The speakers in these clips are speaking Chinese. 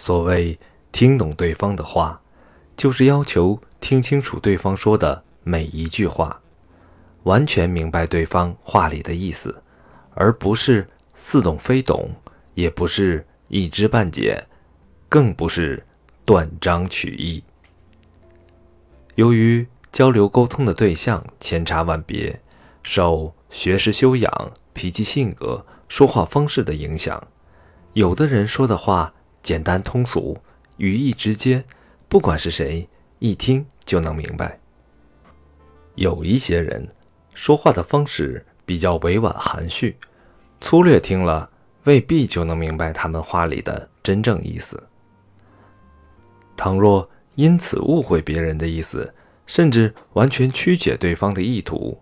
所谓听懂对方的话，就是要求听清楚对方说的每一句话，完全明白对方话里的意思，而不是似懂非懂，也不是一知半解，更不是断章取义。由于交流沟通的对象千差万别，受学识修养、脾气性格、说话方式的影响，有的人说的话简单通俗，语义直接，不管是谁一听就能明白；有一些人说话的方式比较委婉含蓄，粗略听了未必就能明白他们话里的真正意思。倘若因此误会别人的意思，甚至完全曲解对方的意图，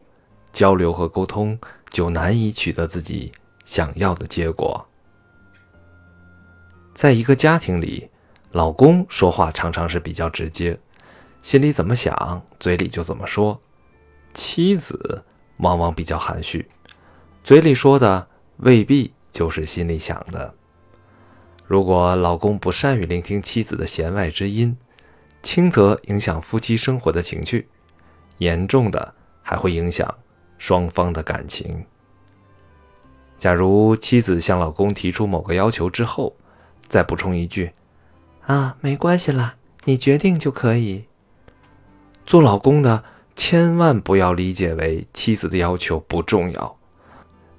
交流和沟通就难以取得自己想要的结果。在一个家庭里，老公说话常常是比较直接，心里怎么想，嘴里就怎么说；妻子往往比较含蓄，嘴里说的未必就是心里想的。如果老公不善于聆听妻子的弦外之音，轻则影响夫妻生活的情趣，严重的还会影响双方的感情。假如妻子向老公提出某个要求之后，再补充一句：“啊，没关系啦，你决定就可以。”做老公的千万不要理解为妻子的要求不重要，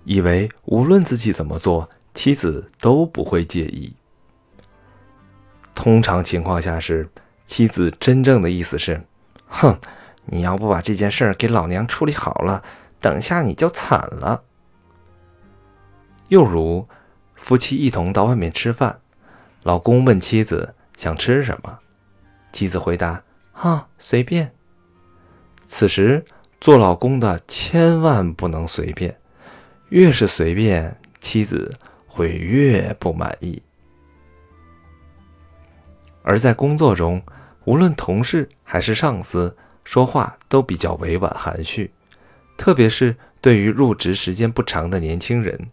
以为无论自己怎么做，妻子都不会介意。通常情况下是。妻子真正的意思是：“哼，你要不把这件事儿给老娘处理好了，等下你就惨了。”又如，夫妻一同到外面吃饭，老公问妻子想吃什么，妻子回答：“啊，随便。”此时，做老公的千万不能随便，越是随便，妻子会越不满意。而在工作中，无论同事还是上司，说话都比较委婉含蓄，特别是对于入职时间不长的年轻人，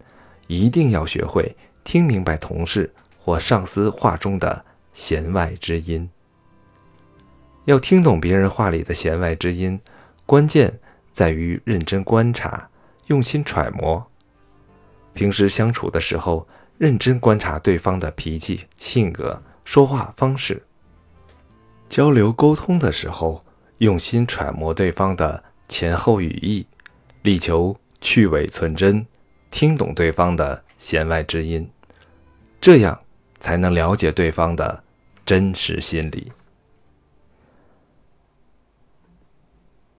一定要学会听明白同事或上司话中的弦外之音。要听懂别人话里的弦外之音，关键在于认真观察，用心揣摩。平时相处的时候，认真观察对方的脾气、性格、说话方式。交流沟通的时候，用心揣摩对方的前后语义，力求去伪存真，听懂对方的弦外之音，这样才能了解对方的真实心理。